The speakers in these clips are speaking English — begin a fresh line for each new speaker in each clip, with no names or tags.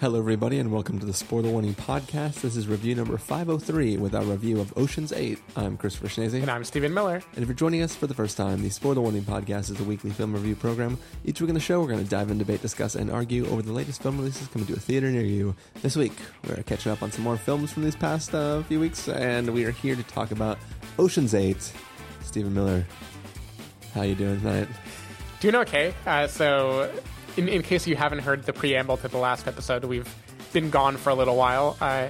Hello, everybody, and welcome to the Spoiler Warning Podcast. This is review number 503 with our review of Ocean's 8. I'm Christopher Schnese.
And I'm Stephen Miller.
And if you're joining us for the first time, the Spoiler Warning Podcast is a weekly film review program. Each week on the show, we're going to dive in, debate, discuss, and argue over the latest film releases coming to a theater near you. This week, we're catching up on some more films from these past uh, few weeks, and we are here to talk about Ocean's 8. Stephen Miller, how you doing tonight?
Doing okay. Uh, so, in, in case you haven't heard the preamble to the last episode, we've been gone for a little while. Uh,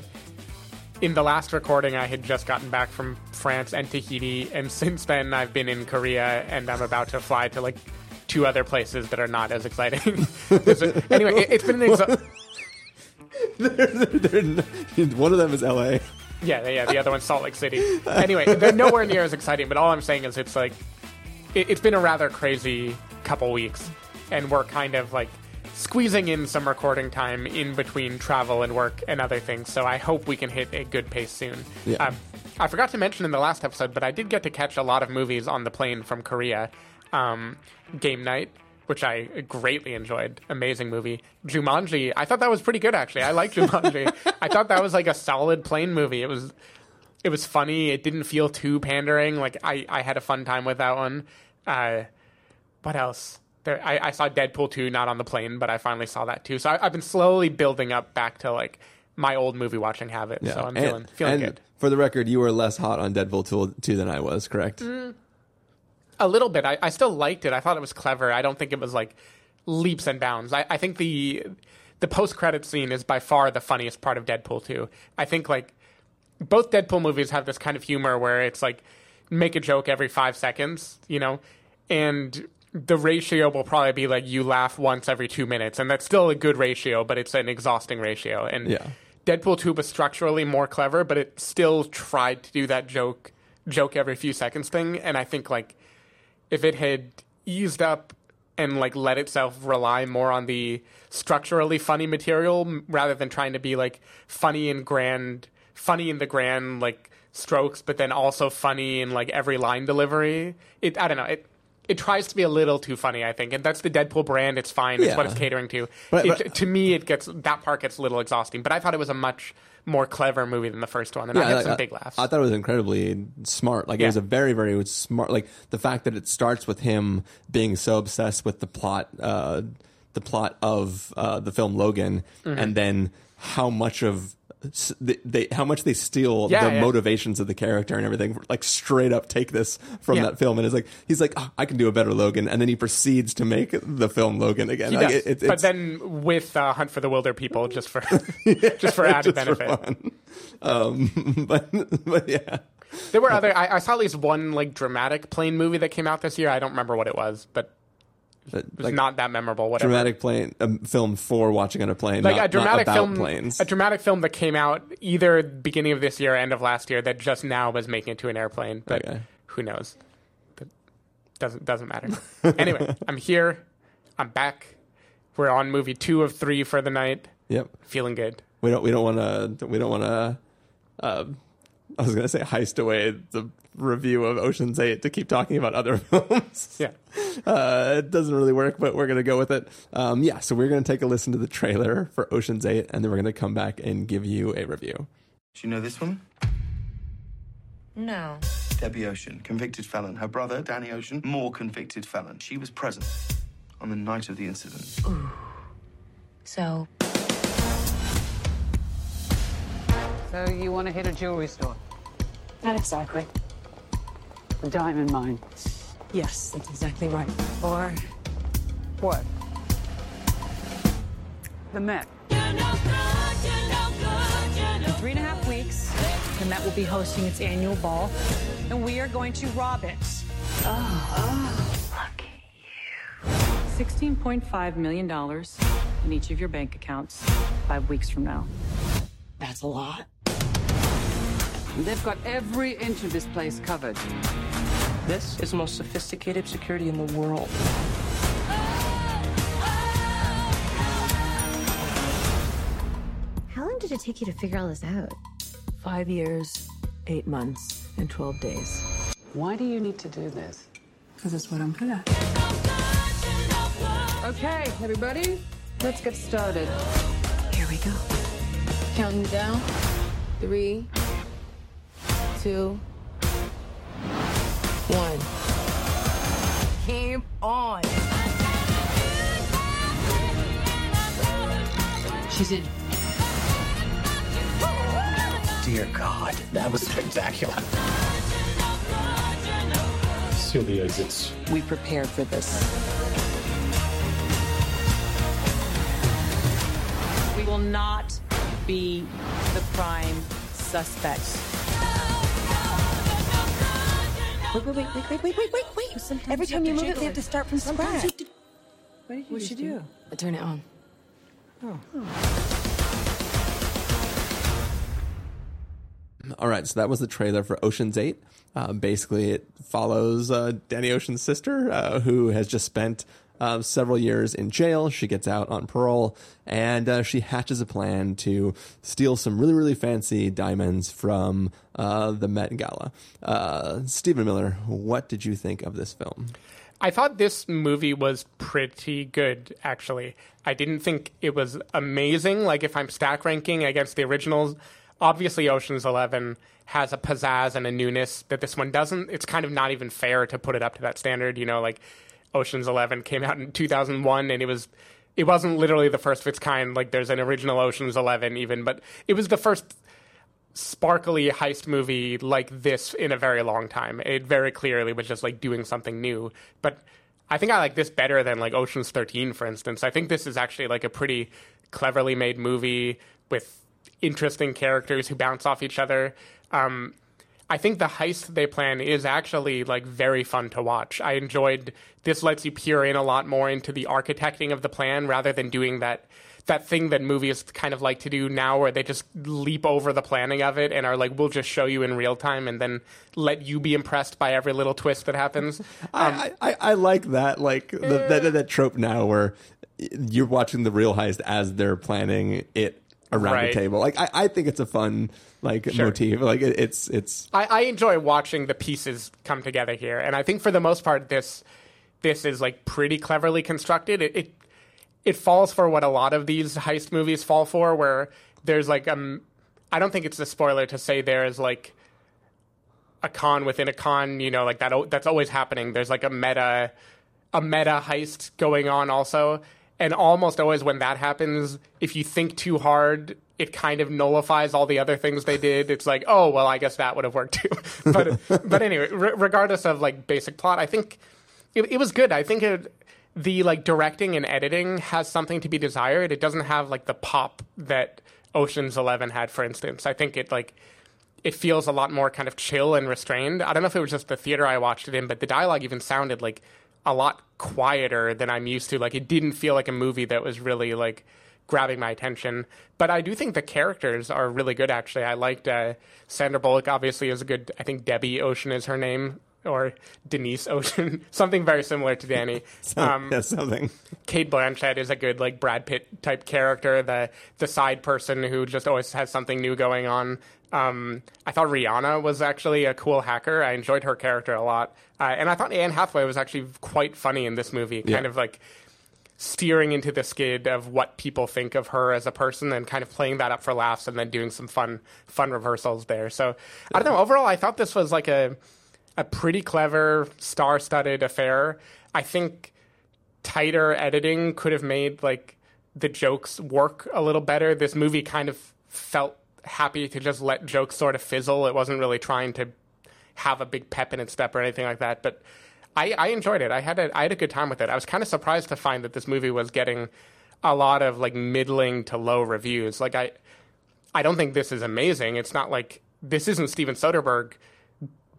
in the last recording, I had just gotten back from France and Tahiti, and since then, I've been in Korea, and I'm about to fly to like two other places that are not as exciting. anyway, it, has been an exo-
one of them is LA.
Yeah, yeah. The other one's Salt Lake City. Anyway, they're nowhere near as exciting. But all I'm saying is, it's like it, it's been a rather crazy couple weeks, and we're kind of like squeezing in some recording time in between travel and work and other things. So I hope we can hit a good pace soon.
Yeah.
Um, I forgot to mention in the last episode, but I did get to catch a lot of movies on the plane from Korea. Um, Game Night, which I greatly enjoyed. Amazing movie. Jumanji, I thought that was pretty good actually. I like Jumanji. I thought that was like a solid plane movie. It was it was funny. It didn't feel too pandering. Like I, I had a fun time with that one. Uh, what else? There, I, I, saw Deadpool 2 not on the plane, but I finally saw that too. So I, have been slowly building up back to like my old movie watching habit. Yeah. So I'm and, feeling feeling
and
good.
For the record, you were less hot on Deadpool 2 than I was, correct?
Mm, a little bit. I, I, still liked it. I thought it was clever. I don't think it was like leaps and bounds. I, I think the the post credit scene is by far the funniest part of Deadpool 2. I think like both Deadpool movies have this kind of humor where it's like make a joke every five seconds, you know, and the ratio will probably be like you laugh once every two minutes, and that's still a good ratio, but it's an exhausting ratio. And
yeah.
Deadpool two was structurally more clever, but it still tried to do that joke joke every few seconds thing. And I think like if it had eased up and like let itself rely more on the structurally funny material rather than trying to be like funny and grand, funny in the grand like strokes, but then also funny in like every line delivery. It I don't know it it tries to be a little too funny, I think, and that's the Deadpool brand. It's fine. It's yeah. what it's catering to. But, it, but, to me, it gets that part gets a little exhausting. But I thought it was a much more clever movie than the first one, and yeah, I had like, some big laughs.
I thought it was incredibly smart. Like yeah. it was a very, very smart. Like the fact that it starts with him being so obsessed with the plot, uh, the plot of uh, the film Logan, mm-hmm. and then how much of they, they, how much they steal yeah, the yeah. motivations of the character and everything. Like straight up take this from yeah. that film, and it's like he's like, oh, I can do a better Logan, and then he proceeds to make the film Logan again.
Like, it, it, but then with uh, Hunt for the Wilderpeople, just for just for added just benefit.
For um, but but yeah.
There were other. I, I saw at least one like dramatic plane movie that came out this year. I don't remember what it was, but it was like, not that memorable. Whatever.
Dramatic plane a film for watching on a plane,
like
not,
a dramatic film,
planes.
a dramatic film that came out either beginning of this year, or end of last year, that just now was making it to an airplane. But okay. who knows? But doesn't doesn't matter. anyway, I'm here. I'm back. We're on movie two of three for the night.
Yep,
feeling good.
We don't we don't want to we don't want to. Uh, I was going to say heist away the review of Ocean's Eight to keep talking about other films.
Yeah,
uh, it doesn't really work, but we're going to go with it. Um, yeah, so we're going to take a listen to the trailer for Ocean's Eight, and then we're going to come back and give you a review.
Do you know this woman?
No.
Debbie Ocean, convicted felon. Her brother, Danny Ocean, more convicted felon. She was present on the night of the incident.
Ooh. So.
So you want to hit a jewelry store?
Not exactly.
The diamond mine.
Yes, that's exactly right.
Or what? The Met.
In three and a half weeks, the Met will be hosting its annual ball, and we are going to rob it.
Oh, oh. look at
you. $16.5 million in each of your bank accounts five weeks from now.
That's a lot.
They've got every inch of this place covered.
This is the most sophisticated security in the world.
How long did it take you to figure all this out?
Five years, eight months, and 12 days.
Why do you need to do this?
Because it's what I'm good at.
Okay, everybody, let's get started.
Here we go.
Counting down. Three, two, one. Game on.
She's in.
Dear God, that was spectacular. Seal the exits.
We prepared for this.
We will not be the prime suspect.
Wait, wait, wait, wait, wait, wait, wait, wait, wait. Every time you move it, they have to start from scratch.
What did you just do?
I turn it on. Oh.
All right, so that was the trailer for Ocean's Eight. Uh, basically, it follows uh, Danny Ocean's sister, uh, who has just spent several years in jail. She gets out on parole, and uh, she hatches a plan to steal some really, really fancy diamonds from uh, the Met Gala. Uh, Stephen Miller, what did you think of this film?
I thought this movie was pretty good, actually. I didn't think it was amazing. Like, if I'm stack ranking against the originals, obviously Ocean's Eleven has a pizzazz and a newness that this one doesn't. It's kind of not even fair to put it up to that standard. You know, like Ocean's Eleven came out in 2001, and it was. It wasn't literally the first of its kind. Like there's an original Ocean's Eleven, even, but it was the first sparkly heist movie like this in a very long time. It very clearly was just like doing something new. But I think I like this better than like Ocean's 13, for instance. I think this is actually like a pretty cleverly made movie with interesting characters who bounce off each other. Um, I think the heist they plan is actually like very fun to watch. I enjoyed this lets you peer in a lot more into the architecting of the plan rather than doing that that thing that movies kind of like to do now where they just leap over the planning of it and are like we'll just show you in real time and then let you be impressed by every little twist that happens. Um,
I, I, I like that, like the, that, that trope now where you're watching the real heist as they're planning it around
Right.
the table. Like I, I think it's a fun like
Sure.
motif. Like it, it's it's
I, I enjoy watching the pieces come together here, and I think for the most part, this this is like pretty cleverly constructed. It it, it falls for what a lot of these heist movies fall for, where there's like um, I don't think it's a spoiler to say there's like a con within a con. You know, like that. That's always happening. There's like a meta a meta heist going on also. And almost always when that happens, if you think too hard, it kind of nullifies all the other things they did. It's like, oh, well, I guess that would have worked too. but but anyway, re- regardless of like basic plot, I think it, it was good. I think it, the like directing and editing has something to be desired. It doesn't have like the pop that Ocean's 11 had, for instance. I think it like it feels a lot more kind of chill and restrained. I don't know if it was just the theater I watched it in, but the dialogue even sounded like a lot quieter than I'm used to. Like it didn't feel like a movie that was really like grabbing my attention. But I do think the characters are really good. Actually, I liked uh, Sandra Bullock. Obviously, is a good. I think Debbie Ocean is her name. Or Denise Ocean, something very similar to Danny. Um,
yeah, something.
Cate Blanchett is a good like Brad Pitt type character, the the side person who just always has something new going on. Um, I thought Rihanna was actually a cool hacker. I enjoyed her character a lot, uh, and I thought Anne Hathaway was actually quite funny in this movie. Kind
Yeah.
of like steering into the skid of what people think of her as a person and kind of playing that up for laughs and then doing some fun fun reversals there. So I don't know. Overall, I thought this was like a a pretty clever star-studded affair. I think tighter editing could have made like the jokes work a little better. This movie kind of felt happy to just let jokes sort of fizzle. It wasn't really trying to have a big pep in its step or anything like that. But I, I enjoyed it. I had a I had a good time with it. I was kind of surprised to find that this movie was getting a lot of like middling to low reviews. Like I I don't think this is amazing. It's not like this isn't Steven Soderbergh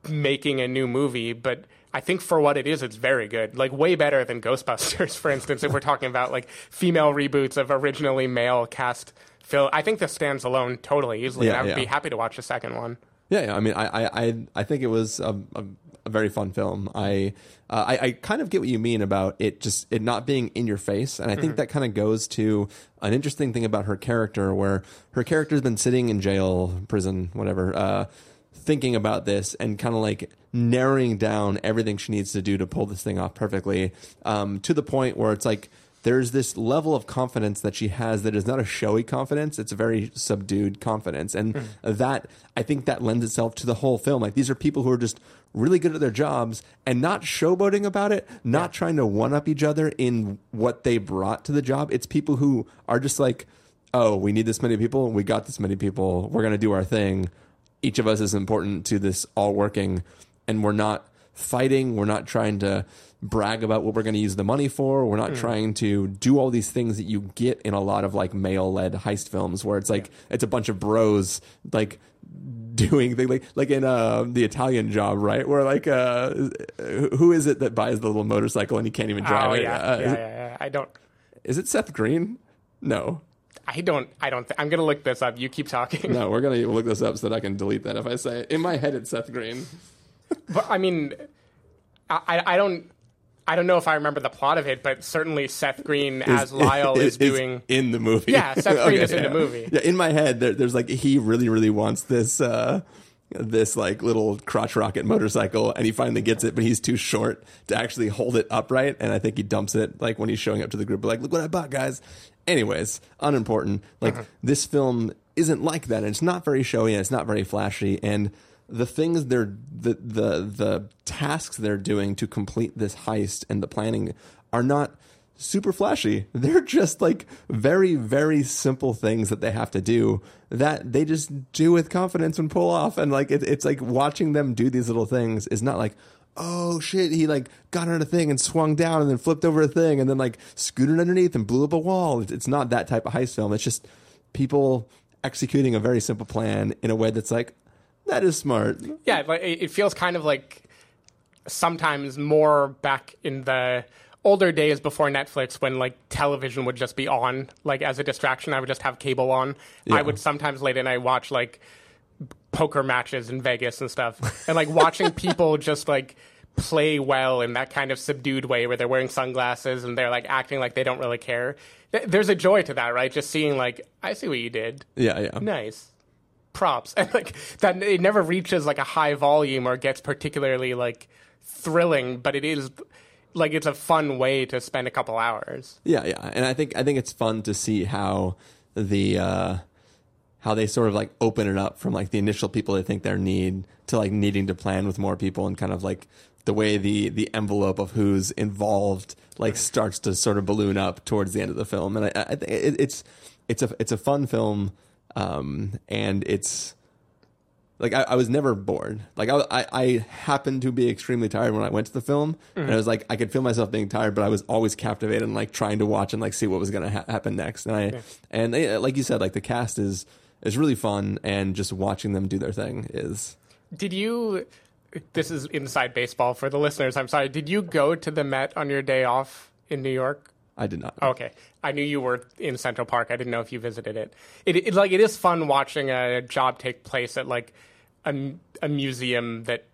making a new movie, but I think for what it is, it's very good. Like way better than Ghostbusters, for instance. If we're talking about like female reboots of originally male cast film, I think this stands alone totally easily.
Yeah,
and I would
yeah.
be happy to watch a second one.
Yeah, yeah. I mean, I, I, I, think it was a, a, a very fun film. I, uh, I, I kind of get what you mean about it just it not being in your face, and I think that kind of goes to an interesting thing about her character, where her character's been sitting in jail, prison, whatever, uh, thinking about this and kind of like narrowing down everything she needs to do to pull this thing off perfectly, um, to the point where it's like there's this level of confidence that she has that is not a showy confidence. It's a very subdued confidence. And
Hmm.
that, I think that lends itself to the whole film. Like these are people who are just really good at their jobs and not showboating about it, not trying to one up each other in what they brought to the job. It's people who are just like, oh, we need this many people. We got this many people. We're going to do our thing. Each of us is important to this all working. And we're not fighting. We're not trying to brag about what we're going to use the money for. We're not
Mm.
trying to do all these things that you get in a lot of like male led heist films where it's like, it's a bunch of bros like doing things like, like in uh, the Italian job, right? Where like, uh, who is it that buys the little motorcycle and he can't even drive
oh
it?
yeah,
Uh,
yeah, yeah, yeah. I don't.
Is it Seth Green? No.
I don't. I don't. Th- I'm gonna look this up. You keep talking.
No, we're gonna look this up so that I can delete that if I say it. In my head, it's Seth Green.
But I mean, I, I- don't. I don't know if I remember the plot of it, but certainly Seth Green as Lyle is, doing.
in the movie.
Yeah, Seth Green is in the movie.
Yeah, in my head, there, there's like he really, really wants this, uh, this like little crotch rocket motorcycle, and he finally gets it, but he's too short to actually hold it upright, and I think he dumps it like when he's showing up to the group, like, look what I bought, guys. Anyways, unimportant. Like
Uh-huh.
this film isn't like that, and it's not very showy, and it's not very flashy, and the things they're the the the tasks they're doing to complete this heist and the planning are not super flashy. They're just like very, very simple things that they have to do that they just do with confidence and pull off. And like, it, it's like watching them do these little things is not like, oh shit, he like got on a thing and swung down and then flipped over a thing and then like scooted underneath and blew up a wall. It's, it's not that type of heist film. It's just people executing a very simple plan in a way that's like, that is smart.
Yeah, like it it feels kind of like sometimes more back in the older days before Netflix when like television would just be on like as a distraction. I would just have cable on.
Yeah.
I would sometimes late at night watch like poker matches in Vegas and stuff. And like watching people just like play well in that kind of subdued way where they're wearing sunglasses and they're like acting like they don't really care. There's a joy to that right? Just seeing like I see what you did.
Yeah, yeah.
nice props. And like that it never reaches like a high volume or gets particularly like thrilling but it is like it's a fun way to spend a couple hours.
Yeah, yeah, and I think I think it's fun to see how the uh, how they sort of like open it up from like the initial people they think they need to like needing to plan with more people and kind of like the way the the envelope of who's involved like starts to sort of balloon up towards the end of the film, and I, I think it, it's it's a it's a fun film, um, and it's like I, I was never bored. Like I, I, I happened to be extremely tired when I went to the film, and I was like, I could feel myself being tired, but I was always captivated and like trying to watch and like see what was going to ha- happen next. And I, and they, like you said, like the cast is is really fun, and just watching them do their thing is.
did you this is inside baseball for the listeners i'm sorry did you go to the met on your day off in new york
I did not.
Okay, I knew you were in Central Park. I didn't know if you visited it. It, it like it is fun watching a job take place at like a, a museum that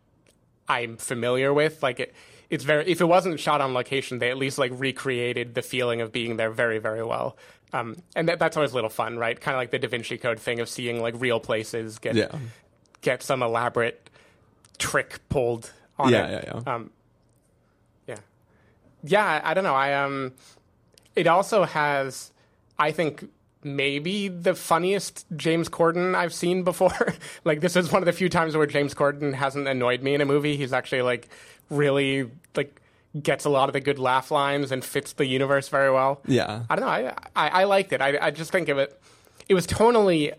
I'm familiar with. Like it, it's very. If it wasn't shot on location, they at least like recreated the feeling of being there very, very well. Um, and that, that's always a little fun, right? Kind of like the Da Vinci Code thing of seeing like real places get
Yeah.
get some elaborate trick pulled on
Yeah,
it.
yeah, yeah.
Um, yeah, yeah. I, I don't know. I um, it also has, I think, maybe the funniest James Corden I've seen before. like this is one of the few times where James Corden hasn't annoyed me in a movie. He's actually like really like gets a lot of the good laugh lines and fits the universe very well.
Yeah.
I don't know. I I, I liked it. I I just think of it. It was tonally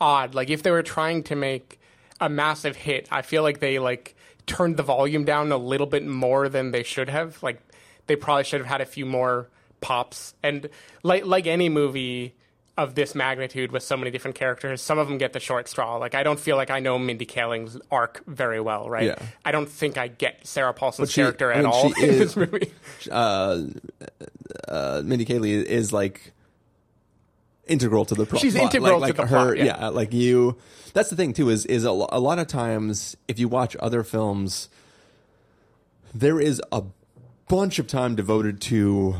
odd. Like if they were trying to make a massive hit, I feel like they like turned the volume down a little bit more than they should have. Like they probably should have had a few more pops. And like like any movie of this magnitude with so many different characters, some of them get the short straw. Like I don't feel like I know Mindy Kaling's arc very well, right?
Yeah.
I don't think I get Sarah Paulson's
she-
character
I
at all
she
in
is-
this movie.
Uh, uh, Mindy Kaling is like integral to the plot.
She's integral
like,
to
like
the
her,
plot, yeah.
like you. That's the thing too. Is is a, a lot of times if you watch other films, there is a bunch of time devoted to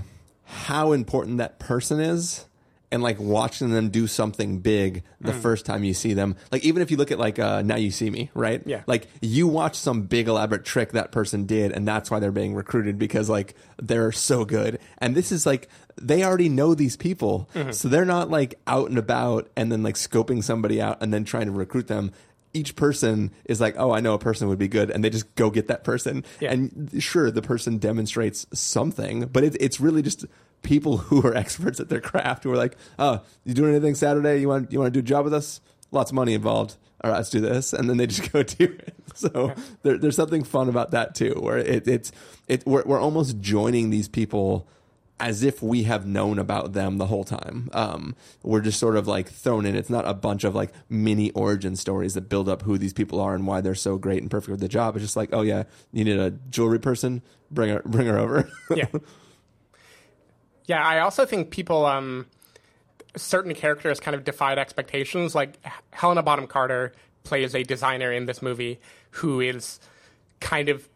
how important that person is, and like watching them do something big the
Mm.
first time you see them. Like even if you look at like uh, Now You See Me, right?
Yeah.
Like you watch some big elaborate trick that person did, and that's why they're being recruited because like they're so good. And this is like they already know these people,
Mhm.
so they're not like out and about and then like scoping somebody out and then trying to recruit them. Each person is like, oh, I know a person would be good, and they just go get that person.
Yeah.
And sure, the person demonstrates something, but it, it's really just people who are experts at their craft who are like, oh, you doing anything Saturday? You want you want to do a job with us? Lots of money involved. All right, let's do this, and then they just go do it. So there, there's something fun about that too, where it, it's it we're, we're almost joining these people as if we have known about them the whole time. Um, we're just sort of like thrown in. It's not a bunch of like mini origin stories that build up who these people are and why they're so great and perfect with the job. It's just like, oh yeah, you need a jewelry person, bring her, bring her over.
yeah. Yeah, I also think people, um, certain characters kind of defied expectations. Like Helena Bonham Carter plays a designer in this movie who is kind of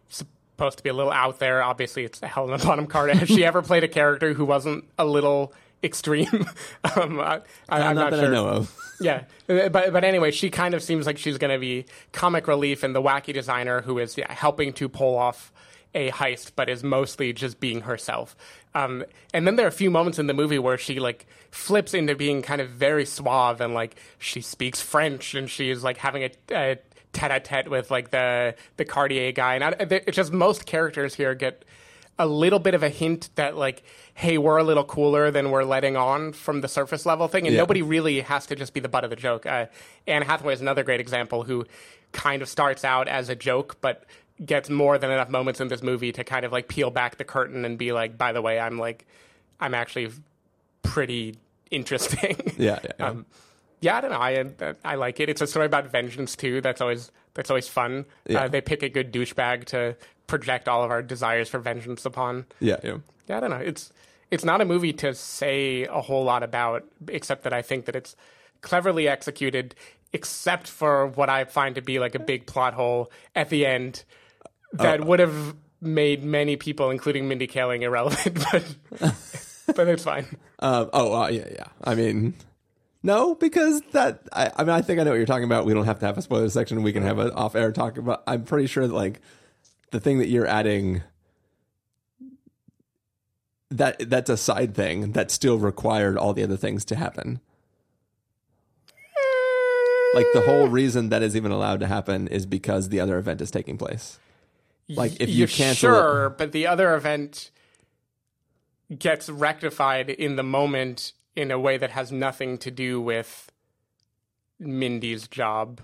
supposed to be a little out there. Obviously, it's Helena Bonham Carter. Has she ever played a character who wasn't a little extreme? um, I, I'm
not
not
that I
sure.
know of.
yeah, but but anyway, she kind of seems like she's going to be comic relief and the wacky designer who is yeah, helping to pull off a heist, but is mostly just being herself. Um, and then there are a few moments in the movie where she like flips into being kind of very suave and like she speaks French and she is like having a, a tete-a-tete with like the the Cartier guy. And I, it's just most characters here get a little bit of a hint that like hey we're a little cooler than we're letting on from the surface level thing and
Yeah.
nobody really has to just be the butt of the joke uh, anne hathaway is another great example who kind of starts out as a joke but gets more than enough moments in this movie to kind of like peel back the curtain and be like by the way i'm like i'm actually pretty interesting
Yeah, yeah, yeah.
um, yeah, I don't know. I I like it. It's a story about vengeance too. That's always that's always fun.
Yeah.
Uh, they pick a good douchebag to project all of our desires for vengeance upon.
yeah, yeah.
Yeah, I don't know. It's it's not a movie to say a whole lot about, except that I think that it's cleverly executed, except for what I find to be like a big plot hole at the end that would have made many people, including Mindy Kaling, irrelevant. But but it's fine.
Um, oh, uh, yeah, yeah. I mean, no, because that. I, I mean, I think I know what you're talking about. We don't have to have a spoiler section. We can have an off-air talk about. I'm pretty sure that like the thing that you're adding that that's a side thing that still required all the other things to happen. Like the whole reason that is even allowed to happen is because the other event is taking place. Like if you cancel it-
sure, but the other event gets rectified in the moment in a way that has nothing to do with Mindy's job.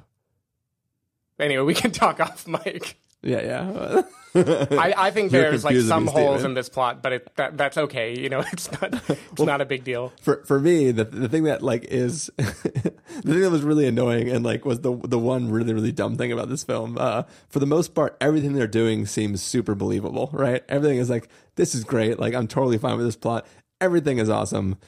Anyway, we can talk off mic.
Yeah, yeah.
I, I think
You're
there's like some
me,
holes in this plot, but it, that, that's okay. You know, it's not it's not a big deal.
for for me the the thing that like is the thing that was really annoying and like was the the one really really dumb thing about this film uh for the most part everything they're doing seems super believable right everything is like this is great like i'm totally fine with this plot everything is awesome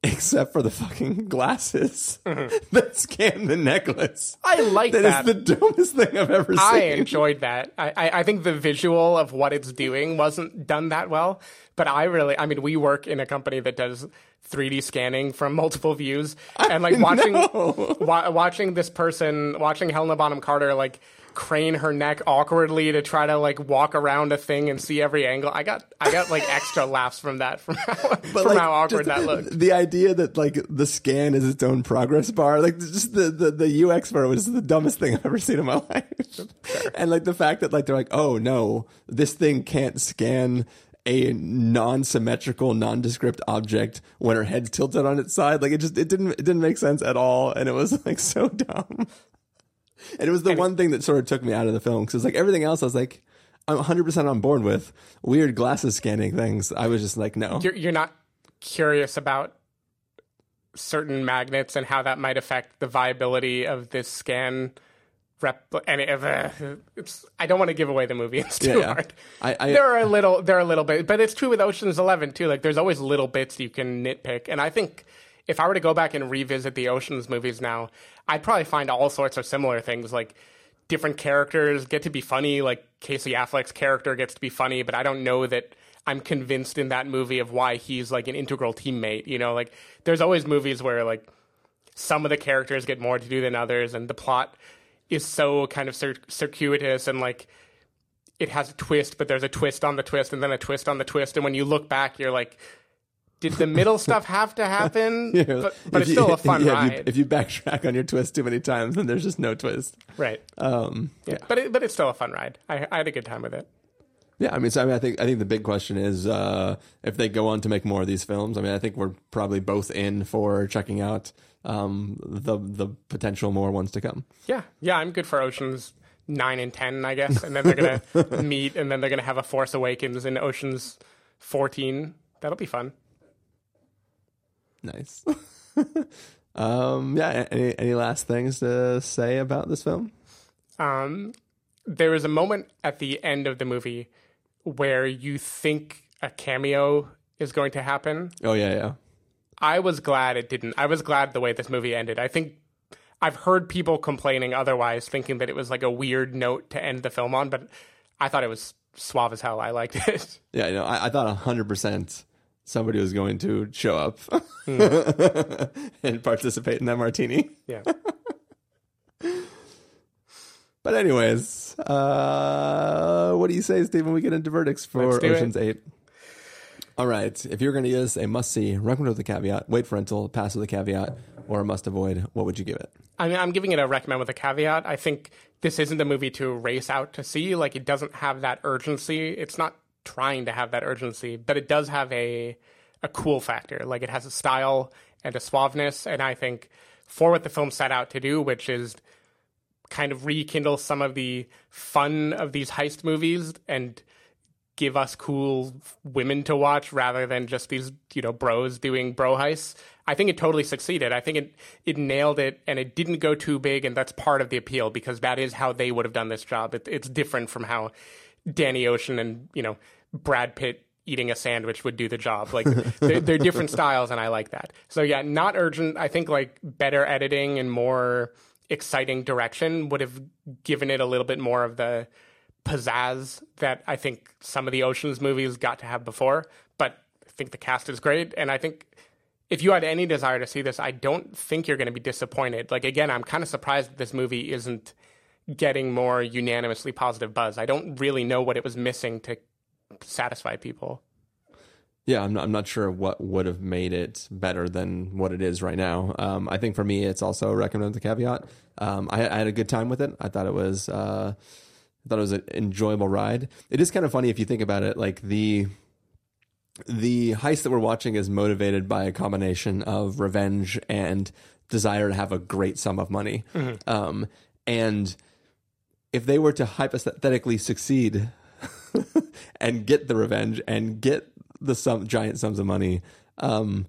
except for the fucking glasses that scan the necklace
I like
that
that.
is the dumbest thing i've ever seen
I enjoyed that. I, I, I think the visual of what it's doing wasn't done that well, but I really, I mean, we work in a company that does 3D scanning from multiple views, and like watching wa- watching this person, watching Helena Bonham Carter like crane her neck awkwardly to try to like walk around a thing and see every angle. I got I got like extra laughs from that from how, from
like,
how awkward that looked.
The idea that like the scan is its own progress bar, like just the, the, the UX for it was the dumbest thing I've ever seen in my life. And like the fact that like they're like, oh no, this thing can't scan a non-symmetrical, nondescript object when her head's tilted on its side. Like it just it didn't it didn't make sense at all, and it was like so dumb. And it was the one thing that sort of took me out of the film because like everything else, I was like, I'm 100 percent on board with weird glasses scanning things. I was just like, no.
You're, you're not curious about certain magnets and how that might affect the viability of this scan rep and it, uh, it's I don't want to give away the movie it's too
Yeah, yeah.
hard
I- I-
there are a little there are a little bit but it's true with Ocean's 11 too like there's always little bits you can nitpick and I think if I were to go back and revisit the Ocean's movies now I'd probably find all sorts of similar things like different characters get to be funny like Casey Affleck's character gets to be funny but I don't know that I'm convinced in that movie of why he's like an integral teammate. You know, like there's always movies where like some of the characters get more to do than others, and the plot is so kind of cir- circuitous and like it has a twist, but there's a twist on the twist, and then a twist on the twist, and when you look back, you're like. Did the middle stuff have to happen?
Yeah,
But, but it's
you-
still a fun
yeah,
ride.
If you, if you backtrack on your twist too many times, then there's just no twist.
right.
Um,
Yeah. But it, but it's still a fun ride. I, I had a good time with it.
Yeah, I mean, so I mean, I think I think the big question is uh, if they go on to make more of these films. I mean, I think we're probably both in for checking out um, the the potential more ones to come.
Yeah. Yeah, I'm good for Oceans 9 and 10, I guess. And then they're going to meet, and then they're going to have a Force Awakens in Oceans 14. That'll be fun.
Nice. um, yeah. Any any last things to say about this film?
Um, there is a moment at the end of the movie where you think a cameo is going to happen.
Oh yeah, yeah.
I was glad it didn't. I was glad the way this movie ended. I think I've heard people complaining otherwise, thinking that it was like a weird note to end the film on, but I thought it was suave as hell. I liked it.
Yeah, you know, I, I thought hundred percent somebody was going to show up hmm. and participate in that martini.
Yeah.
But anyways, uh, what do you say, Stephen? We get into verdicts for
Let's it.
Ocean's Eight. All right. If you're going to use a must see, recommend with the caveat, wait for rental, pass with the caveat, or a must avoid, what would you give it?
I mean, I'm giving it a recommend with a caveat. I think this isn't a movie to race out to see. Like, it doesn't have that urgency. It's not trying to have that urgency, but it does have a a cool factor. Like, it has a style and a suaveness, and I think for what the film set out to do, which is kind of rekindle some of the fun of these heist movies and give us cool women to watch rather than just these you know bros doing bro heists. I think it totally succeeded. I think it it nailed it and it didn't go too big and that's part of the appeal because that is how they would have done this job. It, it's different from how Danny Ocean and you know Brad Pitt eating a sandwich would do the job. Like they're, they're different styles and I like that. So yeah, not urgent. I think like better editing and more exciting direction would have given it a little bit more of the pizzazz that I think some of the Oceans movies got to have before. But I think the cast is great, and I think if you had any desire to see this, I don't think you're going to be disappointed. Like again, I'm kind of surprised that this movie isn't getting more unanimously positive buzz. I don't really know what it was missing to satisfy people.
Yeah, I'm not, I'm not sure what would have made it better than what it is right now. Um, I think for me, it's also a recommend the caveat. Um, I, I had a good time with it. I thought it was, uh, I thought it was an enjoyable ride. It is kind of funny if you think about it. Like the the heist that we're watching is motivated by a combination of revenge and desire to have a great sum of money. Um, and if they were to hypothetically succeed and get the revenge and get the sum, giant sums of money, um,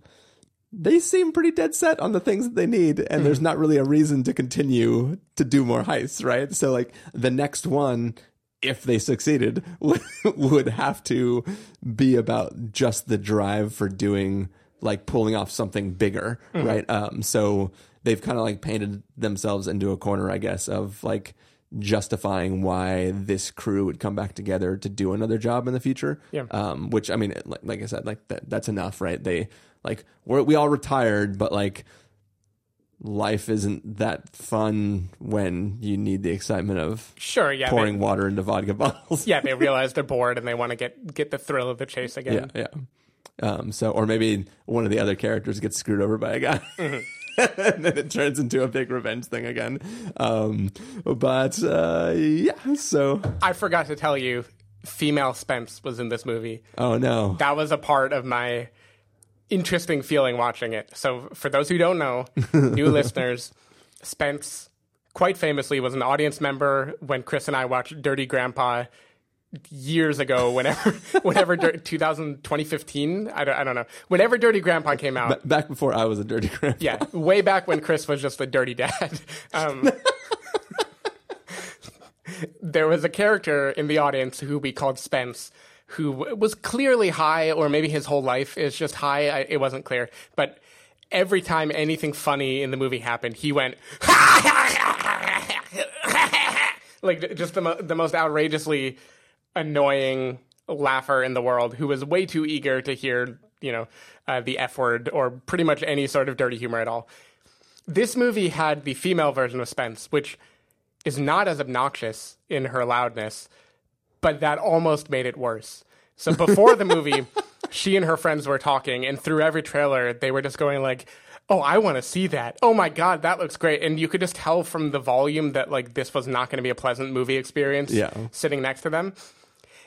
they seem pretty dead set on the things that they need, and there's not really a reason to continue to do more heists, right? So, like the next one, if they succeeded, would would have to be about just the drive for doing like pulling off something bigger, right? Um, so they've kind of like painted themselves into a corner, I guess, of like justifying why this crew would come back together to do another job in the future.
Yeah.
Um, which I mean, like, like I said, like that, that's enough, right? They like we're, we all retired, but like life isn't that fun when you need the excitement of
Sure, yeah.
pouring
they,
water into vodka bottles.
yeah, they realize they're bored and they want to get get the thrill of the chase
yeah,
again.
yeah. Um, so, or maybe one of the other characters gets screwed over by a guy.
Mm-hmm.
and then it turns into a big revenge thing again. Um, but uh, yeah, so
I forgot to tell you, female Spence was in this movie.
oh no,
that was a part of my interesting feeling watching it. So, for those who don't know, new listeners, Spence quite famously was an audience member when Chris and I watched Dirty Grandpa years ago whenever whenever Dir- 2000 2015 I don't, I don't know whenever dirty grandpa came out.
Back before I was a dirty grandpa.
yeah way back when chris was just a dirty dad. Um, there was a character in the audience who we called spence who was clearly high or maybe his whole life is just high. I, it wasn't clear. But every time anything funny in the movie happened he went like just the, mo- the most outrageously annoying laugher in the world who was way too eager to hear, you know, uh, the F word or pretty much any sort of dirty humor at all. This movie had the female version of Spence, which is not as obnoxious in her loudness, but that almost made it worse. So before the movie, she and her friends were talking, and through every trailer, they were just going like, "Oh, I want to see that! Oh my god, that looks great!" And you could just tell from the volume that like this was not going to be a pleasant movie experience.
Yeah.
sitting next to them,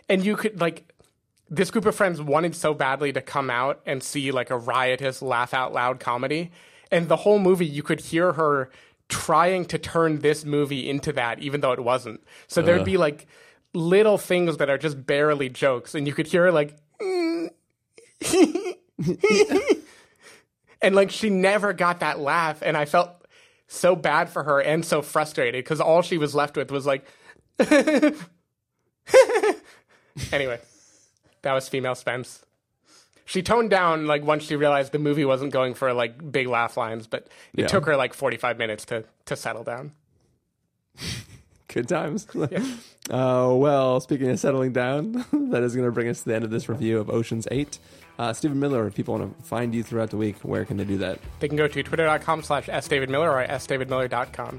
and you could like. This group of friends wanted so badly to come out and see like a riotous, laugh out loud comedy. And the whole movie, you could hear her trying to turn this movie into that, even though it wasn't. So there'd be like little things that are just barely jokes, and you could hear her like, and like she never got that laugh, and I felt so bad for her and so frustrated because all she was left with was like, anyway, that was female Spence. She toned down like once she realized the movie wasn't going for like big laugh lines, but it
Yeah.
took her like forty five minutes to to settle down.
Good times. Uh, well, speaking of settling down, that is going to bring us to the end of this review of Ocean's 8. Uh, Stephen Miller, if people want to find you throughout the week, where can they do that?
They can go to twitter.com slash sdavidmiller or sdavidmiller.com.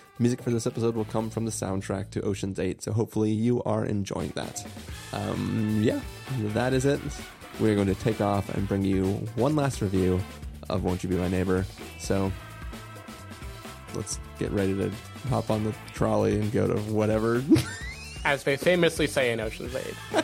Music for this episode will come from the soundtrack to Ocean's 8, so hopefully you are enjoying that. Um, yeah, that is it. We're going to take off and bring you one last review of Won't You Be My Neighbor. So let's get ready to hop on the trolley and go to whatever.
As they famously say in Ocean's 8.